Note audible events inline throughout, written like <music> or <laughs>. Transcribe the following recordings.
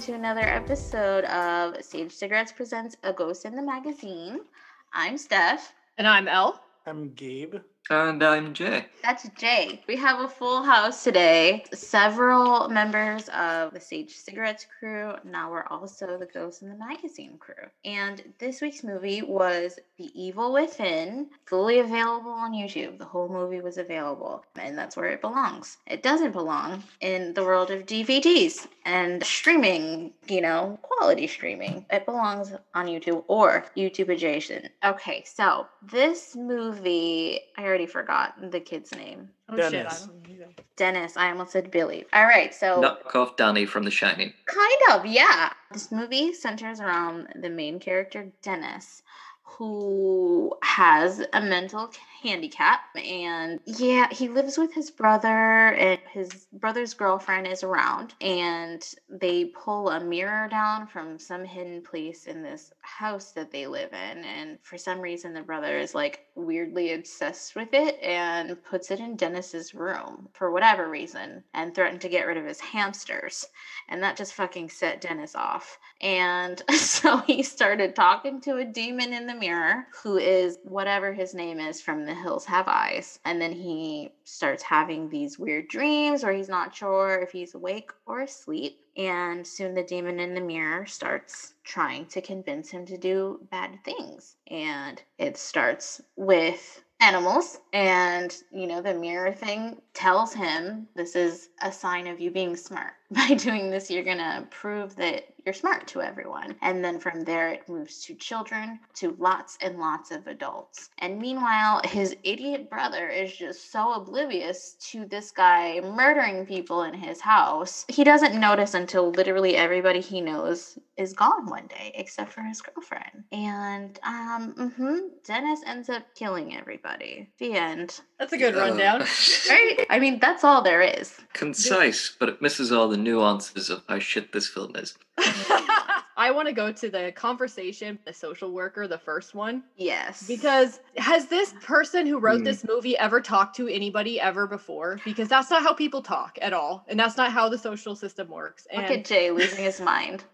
welcome to another episode of Sage Cigarettes Presents A Ghost in the Magazine. I'm Stef. And I'm L. I'm Gabe. And I'm Jay. That's Jay. We have a full house today. Several members of the Sage Cigarettes crew. Now we're also the Ghost in the Magazine crew. And this week's movie was The Evil Within, fully available on YouTube. The whole movie was available, and that's where it belongs. It doesn't belong in the world of DVDs and streaming, you know, quality streaming. It belongs on YouTube or YouTube adjacent. Okay, so this movie, I already forgot the kid's name. Oh shit, I Dennis. don't. Dennis. I almost said Billy. All right, so Knock off Danny from The Shining. kind of, yeah. This movie centers around the main character, Dennis, who has a mental handicap. And yeah, he lives with his brother, and his brother's girlfriend is around. And they pull a mirror down from some hidden place in this house that they live in. And for some reason, the brother is like weirdly obsessed with it and puts it in Dennis's room for whatever reason and threatened to get rid of his hamsters. And that just fucking set Dennis off. And <laughs> so he started talking to a demon in the mirror who is whatever his name is from The Hills Have Eyes. And then he starts having these weird dreams where he's not sure if he's awake or asleep. And soon the demon in the mirror starts trying to convince him to do bad things. And it starts with animals and you know the mirror thing tells him this is a sign of you being smart <laughs> by doing this you're gonna prove that you're smart to everyone. And then from there it moves to children to lots and lots of adults. And meanwhile <laughs> his idiot brother is just so oblivious to this guy murdering people in his house. He doesn't notice until literally everybody he knows is gone one day except for his girlfriend. And um mhm, dennis ends up killing everybody. The end That's a good rundown. Uh, <laughs> right i mean that's all there is concise, but it misses all the nuances of how shit this film is. <laughs> I want to go to the conversation, the social worker, the first one, yes because has this person who wrote Hmm. this movie ever talked to anybody ever before? Because that's not how people talk at all, and that's not how the social system works. look at jay losing his mind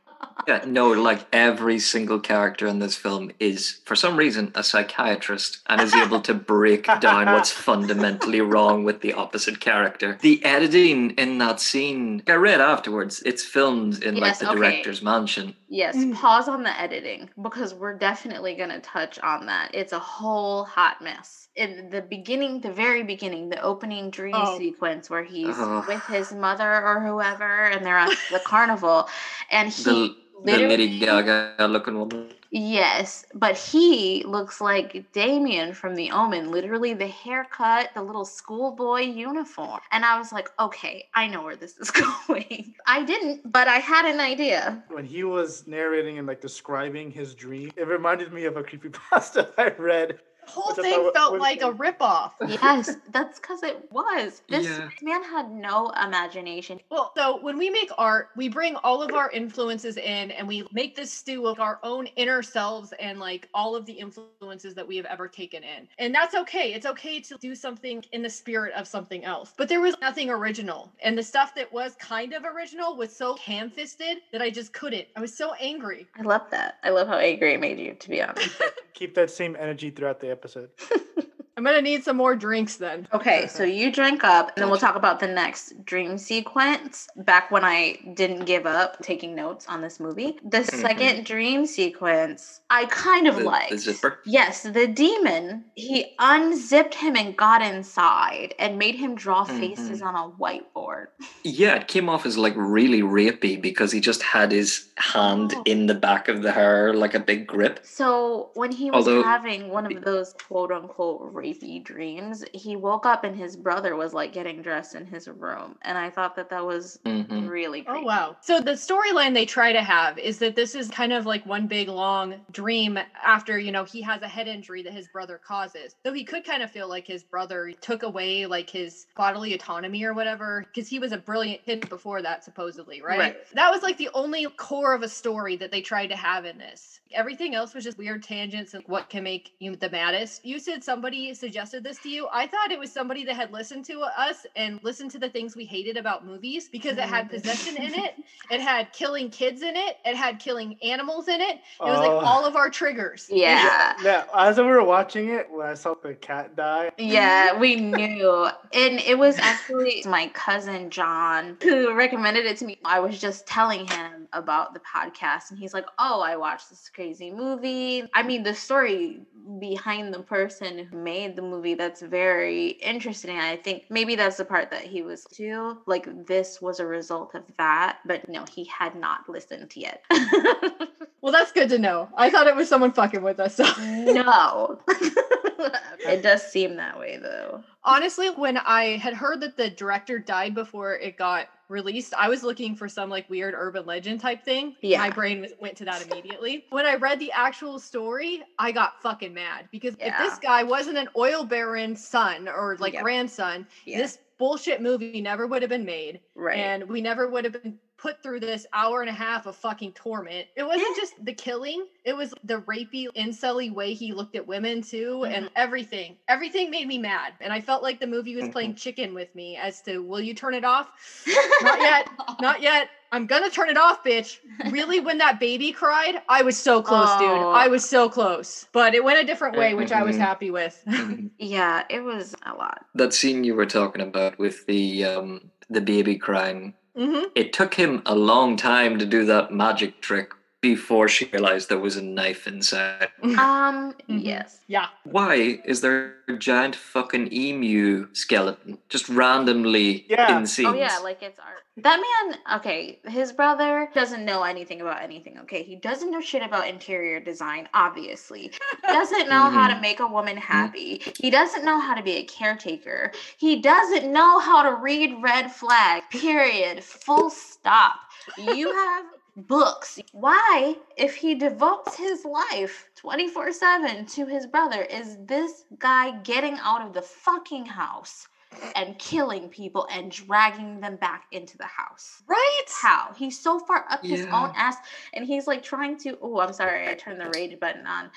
Yeah, no, like every single character in this film is, for some reason, a psychiatrist and is able to break down what's <laughs> fundamentally wrong with the opposite character. The editing in that scene, I read afterwards, it's filmed in like the okay. director's mansion. Yes, Mm. pause on the editing because we're definitely going to touch on that. It's a whole hot mess. In the beginning, the very beginning, the opening dream Oh. sequence where he's Ugh. with his mother or whoever and they're at the <laughs> carnival and he The, the literally Lady Gaga looking woman. Yes, but he looks like Damien from The Omen. Literally, the haircut, the little schoolboy uniform. And I was like, okay, I know where this is <laughs> going. I didn't, but I had an idea. When he was narrating and like describing his dream, it reminded me of a creepypasta <laughs> I read. The whole Which thing thought wa- felt was- like a ripoff. <laughs> Yes, that's because it was. This Yeah. man had no imagination. Well, so when we make art, we bring all of our influences in and we make this stew of our own inner selves and like all of the influences that we have ever taken in. And that's okay. It's okay to do something in the spirit of something else. But there was nothing original. And the stuff that was kind of original was so ham fisted that I just couldn't. I was so angry. I love that. I love how angry it made you, to be honest. <laughs> Keep that same energy throughout the episode. <laughs> I'm going to need some more drinks then. Okay, so you drink up, and then we'll talk about the next dream sequence. Back when I didn't give up taking notes on this movie, the mm-hmm. second dream sequence, I kind of The, liked. the zipper. Yes, the demon, he unzipped him and got inside and made him draw mm-hmm. faces on a whiteboard. Yeah, it came off as like really rapey because he just had his hand Oh. in the back of the hair like a big grip. So when he was Although- having one of those quote unquote rapey dreams, he woke up and his brother was like getting dressed in his room. And I thought that that was Mhm. really Oh wow. So the storyline they try to have is that this is kind of like one big long dream after, you know, he has a head injury that his brother causes. So he could kind of feel like his brother took away like his bodily autonomy or whatever because he was a brilliant kid before that supposedly, right? Right. That was like the only core of a story that they tried to have in this. Everything else was just weird tangents and what can make you the maddest. You said somebody suggested this to you, I thought it was somebody that had listened to us and listened to the things we hated about movies because it had mm. possession in it, it had killing kids in it, it had killing animals in it. It was Oh. like all of our triggers. <laughs> Yeah. Yeah, as we were watching it, when I saw the cat die, Yeah, we knew. And it was actually <laughs> my cousin John who recommended it to me. I was just telling him about the podcast, and he's like, Oh, I watched this crazy movie. I mean, the story behind the person who made the movie that's very interesting. I think maybe that's the part that he was too. Like, this was a result of that, but no, he had not listened yet. <laughs> Well, that's good to know. I thought it was someone fucking with us. So. no. <laughs> <laughs> it does seem that way, though. Honestly, when I had heard that the director died before it got released, I was looking for some like weird urban legend type thing. Yeah. My brain was, went to that immediately. <laughs> when I read the actual story, I got fucking mad because if this guy wasn't an oil baron's son or like Yeah. grandson, Yeah. this bullshit movie never would have been made. right. And we never would have been put through this hour and a half of fucking torment. It wasn't just the killing, it was the rapey, incelly way he looked at women too, Mm-hmm. and everything. Everything made me mad. And I felt like the movie was playing chicken with me as to will you turn it off? <laughs> Not yet. <laughs> Not yet. I'm gonna turn it off, bitch. Really, when that baby cried, I was so close, dude. Oh. I was so close. But it went a different way, which I was Mhm. happy with. <laughs> Yeah, it was a lot. that scene you were talking about with the um, the baby crying. Hmm It took him a long time to do that magic trick before she realized there was a knife inside. <laughs> Um, Mhm. yes. Yeah. Why is there a giant fucking emu skeleton just randomly Yeah. in scenes? Oh yeah, like it's art. That man, okay, his brother doesn't know anything about anything, okay? He doesn't know shit about interior design, obviously. Doesn't know how to make a woman happy. He doesn't know how to be a caretaker. He doesn't know how to read red flag. Period. Full stop. You have books. Why, if he devotes his life 24 7 to his brother, is this guy getting out of the fucking house and killing people and dragging them back into the house? Right? How? He's so far up his own ass and he's like trying to. Oh, I'm sorry, I turned the rage button on.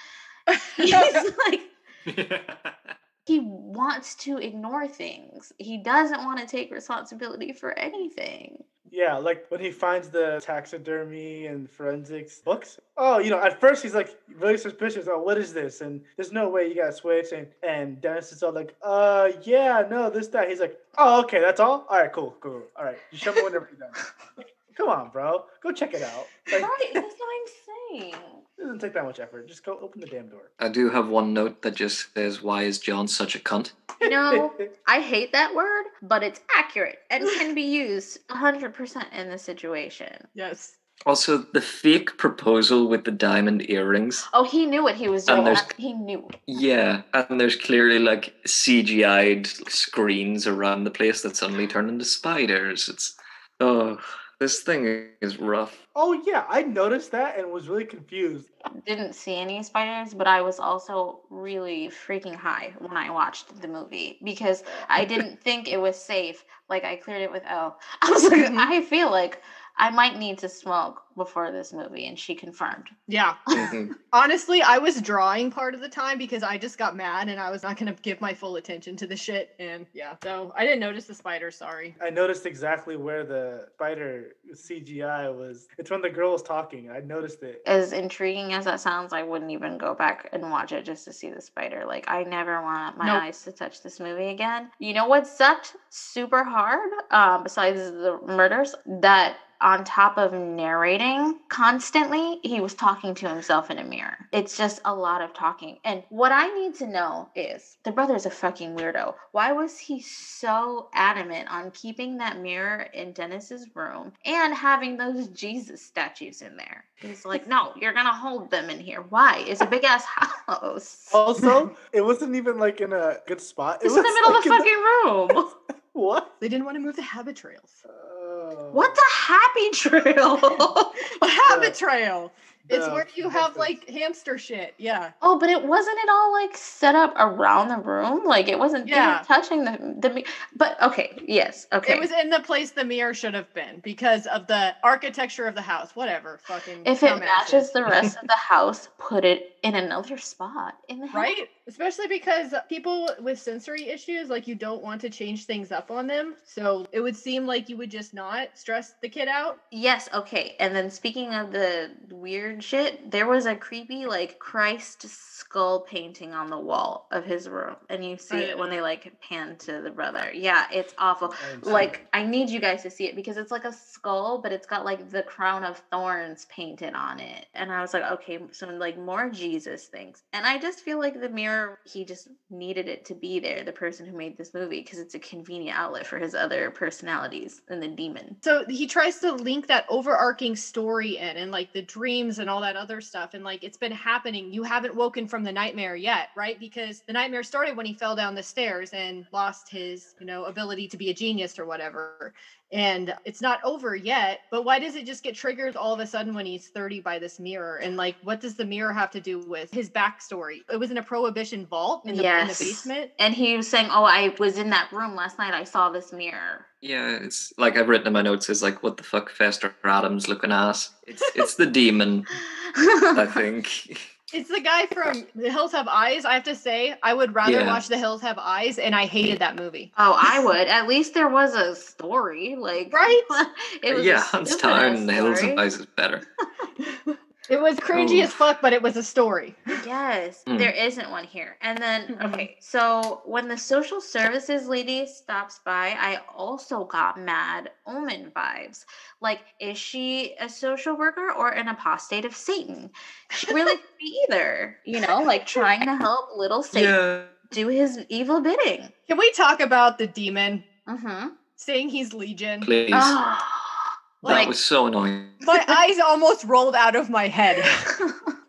<laughs> He's like, <laughs> he wants to ignore things. He doesn't want to take responsibility for anything. Yeah, like when he finds the taxidermy and forensics books. Oh, you know, at first he's like really suspicious. Oh, what is this? And there's no way you got switch. And and Dennis is all like, uh, yeah, no, this that. He's like, oh, okay, that's all. All right, cool, cool. All right, you show me whenever you're done. <laughs> Come on, bro, go check it out. Like, Right, that's what I'm saying. It doesn't take that much effort. Just go open the damn door. I do have one note that just says, "Why is John such a cunt?" You know, <laughs> I hate that word, but it's accurate and can be used 100% in the situation. Yes. Also, the fake proposal with the diamond earrings. Oh, he knew what he was doing. there's- He knew. Yeah, and there's clearly like CGI'd screens around the place that suddenly turn into spiders. It's oh, this thing is rough. oh yeah, I noticed that and was really confused. Didn't see any spiders, but I was also really freaking high when I watched the movie because I didn't think it was safe. Like I cleared it with L. <laughs> I was like, Mhm. I feel like I might need to smoke before this movie, and she confirmed. Yeah. <laughs> Mhm. Honestly, I was drawing part of the time because I just got mad and I was not going to give my full attention to the shit. And yeah, so I didn't notice the spider. Sorry. I noticed exactly where the spider CGI was. It's when the girl was talking. I noticed it. As intriguing as that sounds, I wouldn't even go back and watch it just to see the spider. Like, I never want my Nope. eyes to touch this movie again. You know what sucked super hard, um, besides the murders? That on top of narrating constantly, he was talking to himself in a mirror. It's just a lot of talking. And what I need to know is the brother's a fucking weirdo. Why was he so adamant on keeping that mirror in Dennis's room and having those Jesus statues in there? He's like, no, <laughs> you're gonna hold them in here. Why? It's a big ass house. Also, <laughs> it wasn't even like in a good spot. It it's in the was, middle of the like, in fucking room. <laughs> What? They didn't want to move the Habitrails. Oh. What the happy trail? <laughs> A habit trail. It's Oh, where you have like hamster shit. Yeah. Oh, but it wasn't it all like set up around the room? Like it wasn't Yeah. touching the the but okay, yes, okay. It was in the place the mirror should have been because of the architecture of the house. Whatever. Fucking if it dumbasses. matches the rest of the <laughs> house, put it in another spot in the house. Right? Especially because people with sensory issues, like you don't want to change things up on them. So it would seem like you would just not stress the kid out. Yes, okay. And then speaking of the weird shit, there was a creepy like Christ skull painting on the wall of his room. And you see it when they like pan to the brother. Yeah, it's awful. I Like I need you guys to see it because it's like a skull, but it's got like the crown of thorns painted on it. And I was like, okay, so like more Jesus things. And I just feel like the mirror, he just needed it to be there, the person who made this movie, because it's a convenient outlet for his other personalities and the demon. So he tries to link that overarching story in and like the dreams and all that other stuff. And like it's been happening. You haven't woken from the nightmare yet, right? Because the nightmare started when he fell down the stairs and lost his, you know, ability to be a genius or whatever. And it's not over yet. But why does it just get triggered all of a sudden when he's 30 by this mirror? And like, what does the mirror have to do with his backstory? It was in a prohibition vault in the, in the basement. And he was saying, Oh, I was in that room last night. I saw this mirror. Yeah, it's like I've written in my notes is like what the fuck Fester Addams looking ass. It's it's the demon, I <laughs> think. It's the guy from The Hills Have Eyes. I have to say, I would rather Yeah. watch The Hills Have Eyes, and I hated that movie. Oh, I would. At least there was a story. Like Right? <laughs> it was yeah, Hans Town the Hills Have Eyes is better. <laughs> It was cringy Oh. as fuck, but it was a story. Yes, Mm. there isn't one here. And then, okay, so when the social services lady stops by, I also got mad omen vibes. Like, is she a social worker or an apostate of Satan? She really <laughs> could be either, you know, like trying to help little Satan Yeah. do his evil bidding. Can we talk about the demon Mm-hmm. saying he's Legion? Please. Ah. that like- was so annoying. My <laughs> eyes almost rolled out of my head.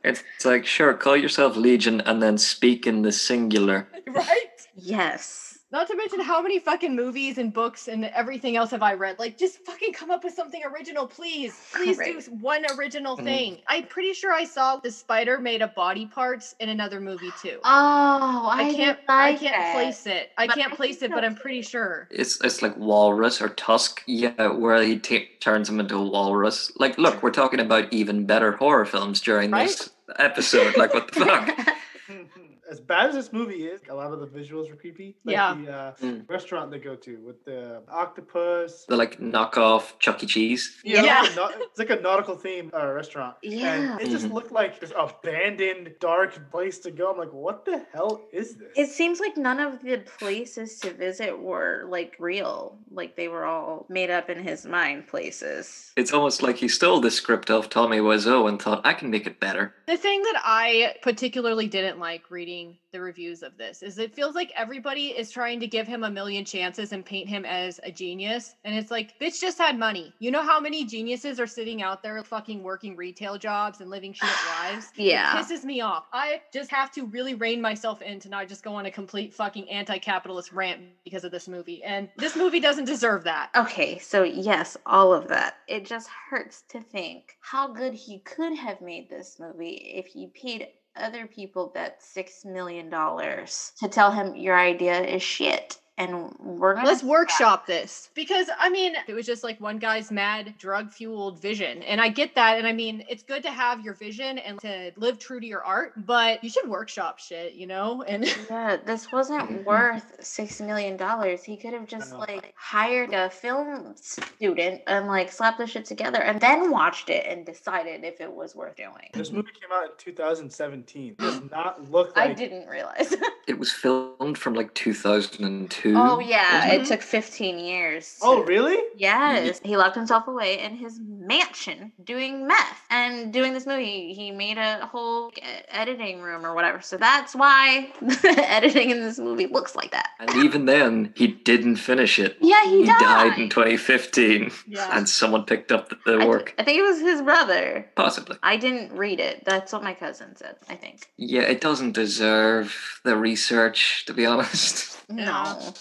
It's, <laughs> it's like sure, call yourself Legion and then speak in the singular. <laughs> right? yes. Not to mention how many fucking movies and books and everything else have I read? Like, just fucking come up with something original, please. <laughs> Please do Right. s- one original Mhm. thing. I'm pretty sure I saw the spider made of body parts in another movie too. <gasps> Oh, I, I can't. didn't I can't that. place it. I But can't I place it, but I'm pretty sure. It's it's like walrus or tusk, yeah, where he ta turns him into a walrus. Like, look, we're talking about even better horror films during this episode. Like, what the <laughs> fuck? <laughs> as bad as this movie is, a lot of the visuals were creepy. Like Yeah. The uh, Mm. restaurant they go to with the octopus. The like knockoff Chuck E. Cheese. You know, Yeah. like a nau- it's like a nautical theme uh, restaurant. Yeah. And it just Mhm. looked like this abandoned, dark place to go. I'm like, what the hell is this? It seems like none of the places to visit were like real. Like they were all made up in his mind places. It's almost like he stole the script of Tommy Wiseau and thought, I can make it better. The thing that I particularly didn't like reading the reviews of this is it feels like everybody is trying to give him a million chances and paint him as a genius. And it's like, bitch just had money. You know how many geniuses are sitting out there fucking working retail jobs and living shit lives? <sighs> Yeah. It pisses me off. I just have to really rein myself in to not just go on a complete fucking anti-capitalist rant because of this movie. And this movie doesn't deserve that. Okay, so yes, all of that. It just hurts to think how good he could have made this movie if he paid other people that six million dollars to tell him your idea is shit. And we're gonna Let's scrap workshop this because I mean, it was just like one guy's mad drug fueled vision. And I get that. And I mean, it's good to have your vision and to live true to your art, but you should workshop shit, you know? And <laughs> Yeah, this wasn't mm-hmm. worth six million dollars. He could have just like hired a film student and like slapped the shit together and then watched it and decided if it was worth doing. This movie came out in 2017. It does not look like I didn't realize. <laughs> It was filmed from like 2002. Oh yeah, wasn't it it? took fifteen years. Oh, really? Yes, he locked himself away in his mansion doing meth and doing this movie. He made a whole editing room or whatever. So that's why <laughs> editing in this movie looks like that. And even then, he didn't finish it. Yeah, he, He died in 2015, yeah. and someone picked up the, the I, th- work. I think it was his brother. Possibly. I didn't read it. That's what my cousin said. I think. Yeah, it doesn't deserve the research, to be honest. No. <laughs>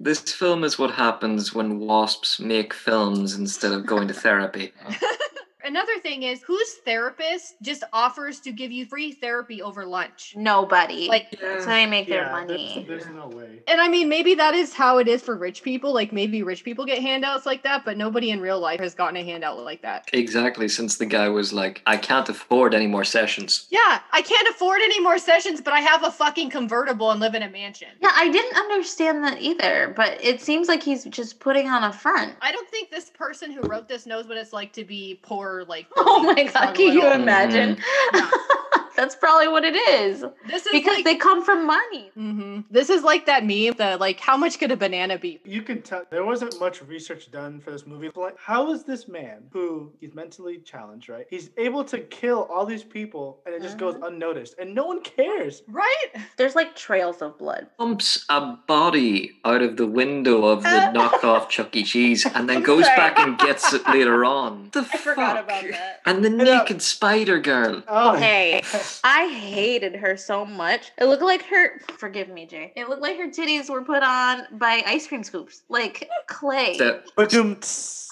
This film is what happens when wasps make films instead of going to therapy. <laughs> Another thing is whose therapist just offers to give you free therapy over lunch? Nobody. Like that's how they make their money. there's, there's no way. and I mean maybe that is how it is for rich people. Like maybe rich people get handouts like that, but nobody in real life has gotten a handout like that. Exactly, since the guy was like, I can't afford any more sessions. Yeah, I can't afford any more sessions, but I have a fucking convertible and live in a mansion. Yeah, I didn't understand that either, but it seems like he's just putting on a front. I don't think this person who wrote this knows what it's like to be poor, like <laughs> Oh my god, can at you all. imagine? Yeah. Mm-hmm. <laughs> That's probably what it is. This is Because like, they come from money. Mhm. This is like that meme the like how much could a banana be? You can tell there wasn't much research done for this movie. Like, how is this man who he's mentally challenged, right? He's able to kill all these people and it just goes unnoticed and no one cares. Right? There's like trails of blood. Pumps a body out of the window of the <laughs> knockoff Chuck E. Cheese and then goes sorry. back and gets it later on. The <laughs> I forgot fuck? about that. And the know. naked spider girl. Oh, Hey, <laughs> I hated her so much. It looked like her. Forgive me, Jay. It looked like her titties were put on by ice cream scoops, like clay. Stef, But um,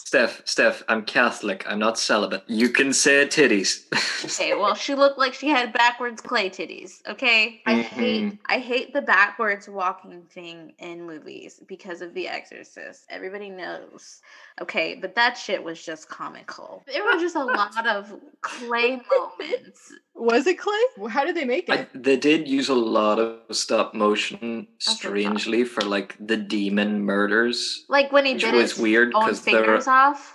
Stef, Stef, I'm Catholic. I'm not celibate. You can say titties. <laughs> Okay, well, she looked like she had backwards clay titties. Okay, I hate, Mhm. I hate the backwards walking thing in movies because of The Exorcist. Everybody knows. Okay, but that shit was just comical. There were just a <laughs> lot of clay moments. Was it clay? How did they make I, it? they did use a lot of stop motion, strangely, for like the demon murders. Like when he Which bit was his weird own 'cause there- fingers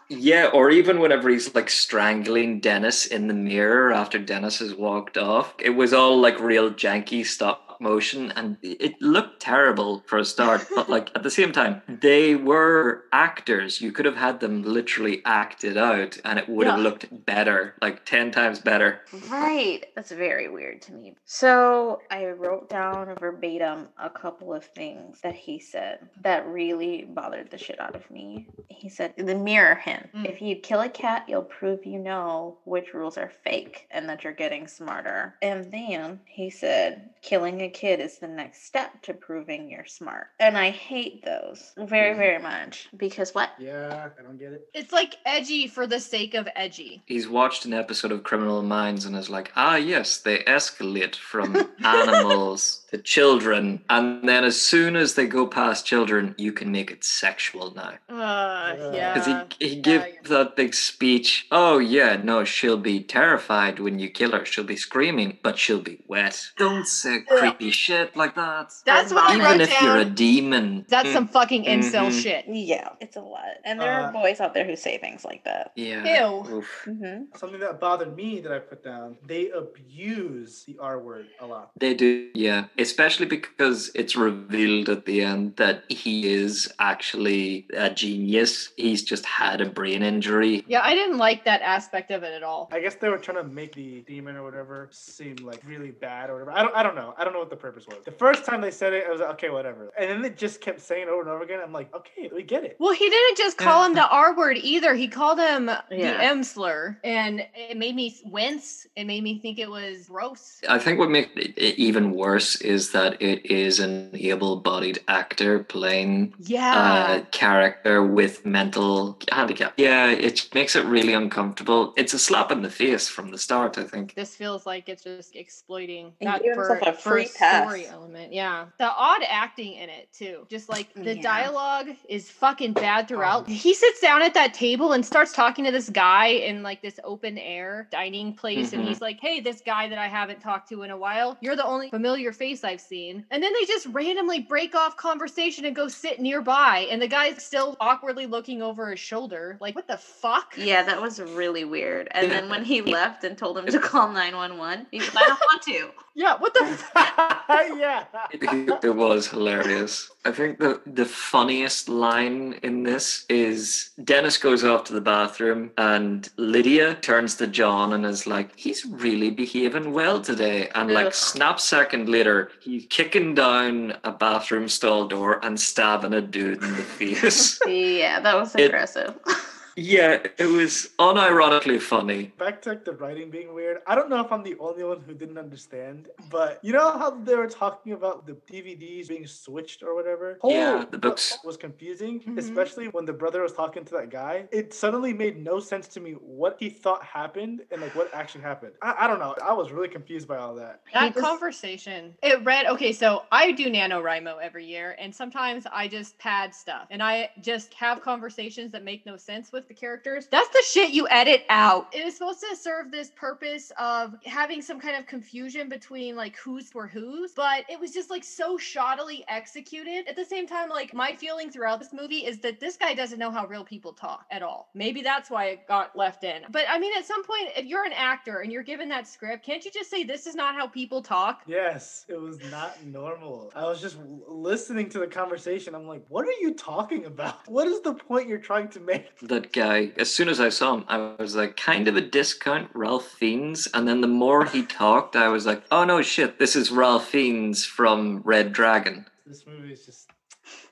Yeah, or even whenever he's like strangling Dennis in the mirror after Dennis has walked off. It was all like real janky stop motion and it looked terrible for a start, but like at the same time, they were actors. You could have had them literally act it out and it would have looked better, like 10 times better. Right. That's very weird to me. So I wrote down verbatim a couple of things that he said that really bothered the shit out of me. He said, the mirror him. Mm. If you kill a cat, you'll prove you know which rules are fake and that you're getting smarter. And then he said, killing a kid is the next step to proving you're smart. And I hate those very, very much because what? yeah, I don't get it. It's like edgy for the sake of edgy. He's watched an episode of Criminal Minds and is like, ah, yes, they escalate from <laughs> animals to children. And then as soon as they go past children, you can make it sexual now. Uh, yeah. Because he, he gave yeah. that big speech. Oh, yeah, no, she'll be terrified when you kill her. She'll be screaming, but she'll be wet. Don't say creepy shit like that. That's what I Even wrote if down. you're a demon. That's Mm, some fucking incel Mhm. shit. Yeah, it's a lot. And there Uh, are boys out there who say things like that. Yeah. Ew. Oof. hmm Something that bothered me that I put down, they abuse the R word a lot. They do, yeah. Especially because it's revealed at the end that he is actually a genius. He's just had a brain injury. Yeah, I didn't like that aspect of it at all. I guess they were trying to make the demon or whatever seem like really bad or whatever. I don't I don't know. I don't know what the purpose was. The first time they said it, I was like, okay, whatever. And then they just kept saying it over and over again. I'm like, okay, we get it. Well, he didn't just call him the R word either. He called him Yeah. the M slur, and it made me wince. It made me think it was gross. I think what makes it it even worse is that it is an able-bodied actor playing Yeah. a character with mental handicap. Yeah, it makes it really uncomfortable. It's a slap in the face from the start, I think. this feels like it's just exploiting He that gave for, a free a story element. Yeah, the odd acting in it too. Just like the Yeah. dialogue is fucking bad throughout. Oh. He sits down at that table and starts talking to this guy in like this open air dining place, and Mhm. he's like, "Hey, this guy that I haven't talked to in a while, you're the only familiar face I've seen." And then they just randomly break off conversation and go sit nearby, and the guy's still awkwardly looking over his shoulder. Like, what the fuck? Yeah, that was really weird. And then when he <laughs> left and told him to call 911, he said, I don't want to. Yeah, what the <laughs> <laughs> yeah. It, it was hilarious. I think the the funniest line in this is Dennis goes off to the bathroom and Lydia turns to John and is like, "He's really behaving well today." And like snap second later, he's kicking down a bathroom stall door and stabbing a dude in the <laughs> face. Yeah, that was It- aggressive. <laughs> Yeah, it was unironically funny. Back to like the writing being weird. I don't know if I'm the only one who didn't understand, but you know how they were talking about the DVDs being switched or whatever? Yeah, the books. was confusing, Mhm. especially when the brother was talking to that guy. It suddenly made no sense to me what he thought happened and like what actually happened. I, I don't know. I was really confused by all that. That was- conversation. It read okay, so I do NaNoWriMo every year, and sometimes I just pad stuff and I just have conversations that make no sense with the characters. That's the shit you edit out. It was supposed to serve this purpose of having some kind of confusion between like who's for who's, but it was just like so shoddily executed. At the same time, like my feeling throughout this movie is that this guy doesn't know how real people talk at all. Maybe that's why it got left in. But I mean, at some point, if you're an actor and you're given that script, can't you just say this is not how people talk? Yes, it was not normal. I was just listening to the conversation. I'm like, what are you talking about? What is the point you're trying to make? That uh, guy, as soon as I saw him, I was like, kind of a discount Ralph Fiennes. And then the more he talked, I was like, oh no, shit, this is Ralph Fiennes from Red Dragon. This movie is just,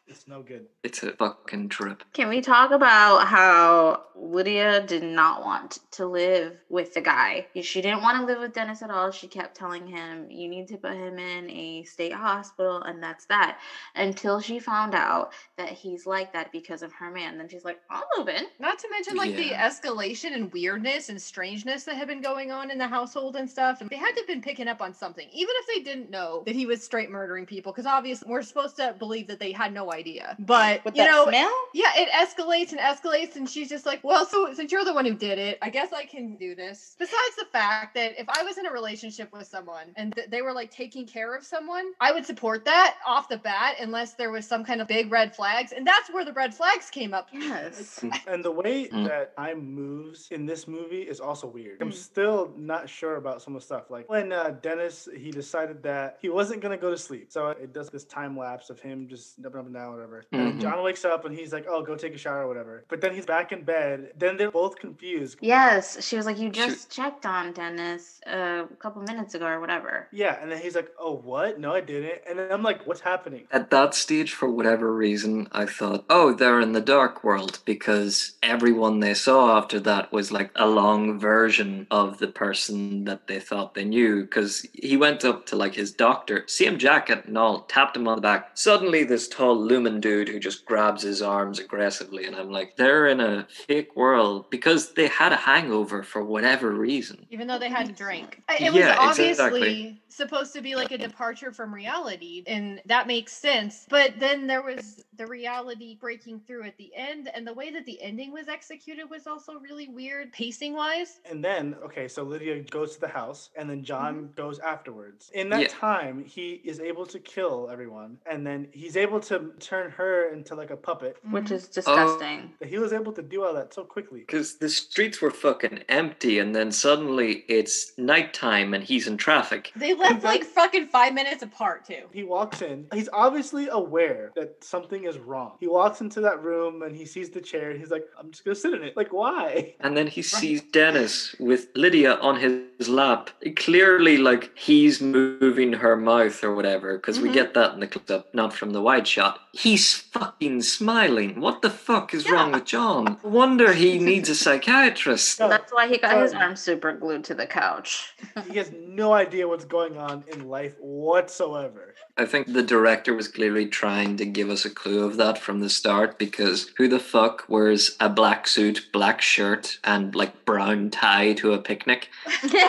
it's no good. It's a fucking trip. Can we talk about how Lydia did not want to live with the guy? She didn't want to live with Dennis at all. She kept telling him, You need to put him in a state hospital, and that's that. Until she found out that he's like that because of her man. Then she's like, I'll move in. Not to mention like the escalation and weirdness and strangeness that had been going on in the household and stuff. And they had to have been picking up on something, even if they didn't know that he was straight murdering people, because obviously we're supposed to believe that they had no idea. But With you that know, smell? yeah, it escalates and escalates, and she's just like, "Well, so since you're the one who did it, I guess I can do this." Besides the fact that if I was in a relationship with someone and th- they were like taking care of someone, I would support that off the bat, unless there was some kind of big red flags, and that's where the red flags came up. Yes. <laughs> And the way Mm. that I moves in this movie is also weird. I'm Mm. still not sure about some of the stuff. Like when uh, Dennis, he decided that he wasn't gonna go to sleep, so it does this time lapse of him just jumping up and down, whatever. And then Mhm. John wakes up and he's like, "Oh, go take a shower, or whatever." But then he's back in bed. Then they're both confused. Yes. She was like, You She- just checked on Dennis uh, a couple minutes ago or whatever. Yeah, and then he's like, "Oh, what? No, I didn't." And then I'm like, "What's happening?" At that stage, for whatever reason, I thought, oh, they're in the dark world because everyone they saw after that was like a long version of the person that they thought they knew. Because he went up to like his doctor, same jacket and all, tapped him on the back. Suddenly, this tall lumen dude who just grabs his arms aggressively, and I'm like, they're in a fake world because they had a hangover for whatever reason. even though they had to drink. It was Yeah, obviously exactly. supposed to be like a departure from reality, and that makes sense. But then there was the reality breaking through at the end, and the way that the ending was executed was also really weird, pacing wise. And then, okay, so Lydia goes to the house, and then John mm-hmm. goes afterwards. In that Yeah. time, he is able to kill everyone, and then he's able to turn her into like a puppet. Which Mhm. is disgusting. He was able to do all that so quickly. Because the streets were fucking empty, and then suddenly it's nighttime and he's in traffic. They left like fucking five minutes apart too. He walks in. He's obviously aware that something is wrong. He walks into that room and he sees the chair. And he's like, "I'm just gonna sit in it." Like, why? And then he <laughs> sees Dennis with Lydia on his lap. Clearly, like he's moving her mouth or whatever, because we Mhm. get that in the close up, not from the wide shot. He's fucking smiling. What the fuck is wrong with John? Wonder he needs a psychiatrist. <laughs> No, That's why he got his arm super glued to the couch. <laughs> he has no idea what's going on in life whatsoever. I think the director was clearly trying to give us a clue of that from the start because who the fuck wears a black suit, black shirt, and like brown tie to a picnic?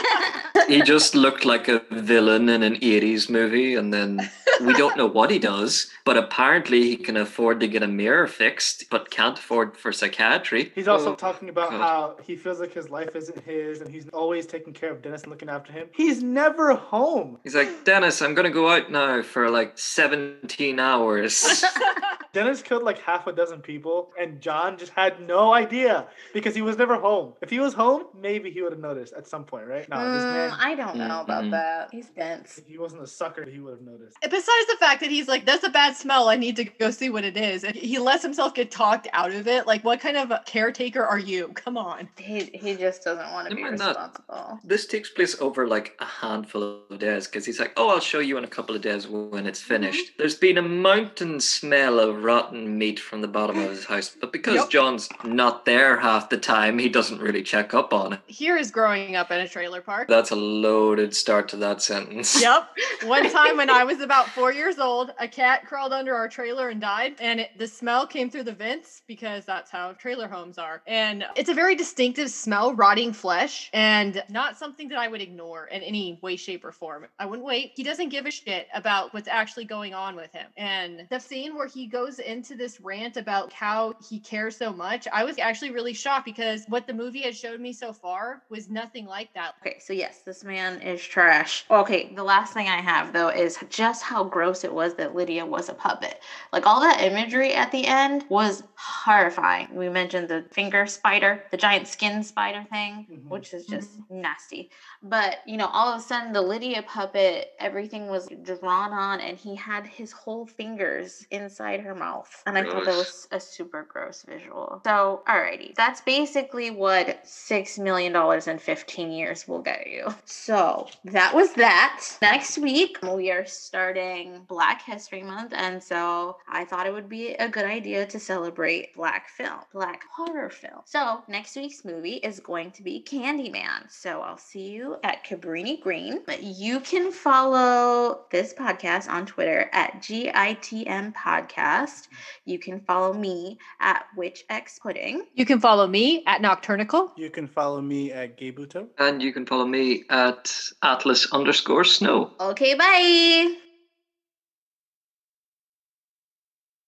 <laughs> he just looked like a villain in an 80s movie and then we don't know what he does but apparently he can afford to get a mirror fixed but can't afford for psychiatry He's also Oh, talking about God. how he feels like his life isn't his and he's always taking care of Dennis and looking after him. He's never home. he's like dennis i'm gonna go out now for like 17 hours <laughs> <laughs> Dennis killed like half a dozen people, and John just had no idea because he was never home. If he was home, maybe he would have noticed at some point, right? No, this Mm, man, I don't know about Mhm. that. He's dense. if he wasn't a sucker, he would have noticed. Besides the fact that he's like, that's a bad smell. I need to go see what it is. And he lets himself get talked out of it. Like, what kind of caretaker are you? Come on. He he just doesn't want to be Am I not- responsible. this takes place over like a handful of days because he's like oh i'll show you in a couple of days when it's finished there's been a mountain smell of rotten meat from the bottom of his house. But because Yep. John's not there half the time, he doesn't really check up on it. Here is growing up in a trailer park. That's a loaded start to that sentence. <laughs> Yep. One time when I was about four years old, a cat crawled under our trailer and died. And it, the smell came through the vents because that's how trailer homes are. And it's a very distinctive smell, rotting flesh, and not something that I would ignore in any way, shape, or form. I wouldn't wait. He doesn't give a shit about what's actually going on with him. And the scene where he goes into this rant about how he cares so much, I was actually really shocked because what the movie had showed me so far was nothing like that. Okay, so yes, this man is trash. Okay, the last thing I have though is just how gross it was that Lydia was a puppet. Like all that imagery at the end was horrifying. We mentioned the finger spider, the giant skin spider thing, Mhm. which is just nasty. But you know, all of a sudden the Lydia puppet, everything was drawn on and he had his whole fingers inside her mouth. And I thought that was a super gross visual. So, alrighty. That's basically what six million dollars in 15 years will get you. So that was that. Next week we are starting Black History Month, and so I thought it would be a good idea to celebrate black film, black horror film. So next week's movie is going to be Candyman. So I'll see you at Cabrini Green. You can follow this podcast on Twitter at GITM Podcast. You can follow me at WitchX Pudding. You can follow me at Nocturnical. You can follow me at Geibuto. And you can follow me at Atlas underscore Snow. Okay, bye.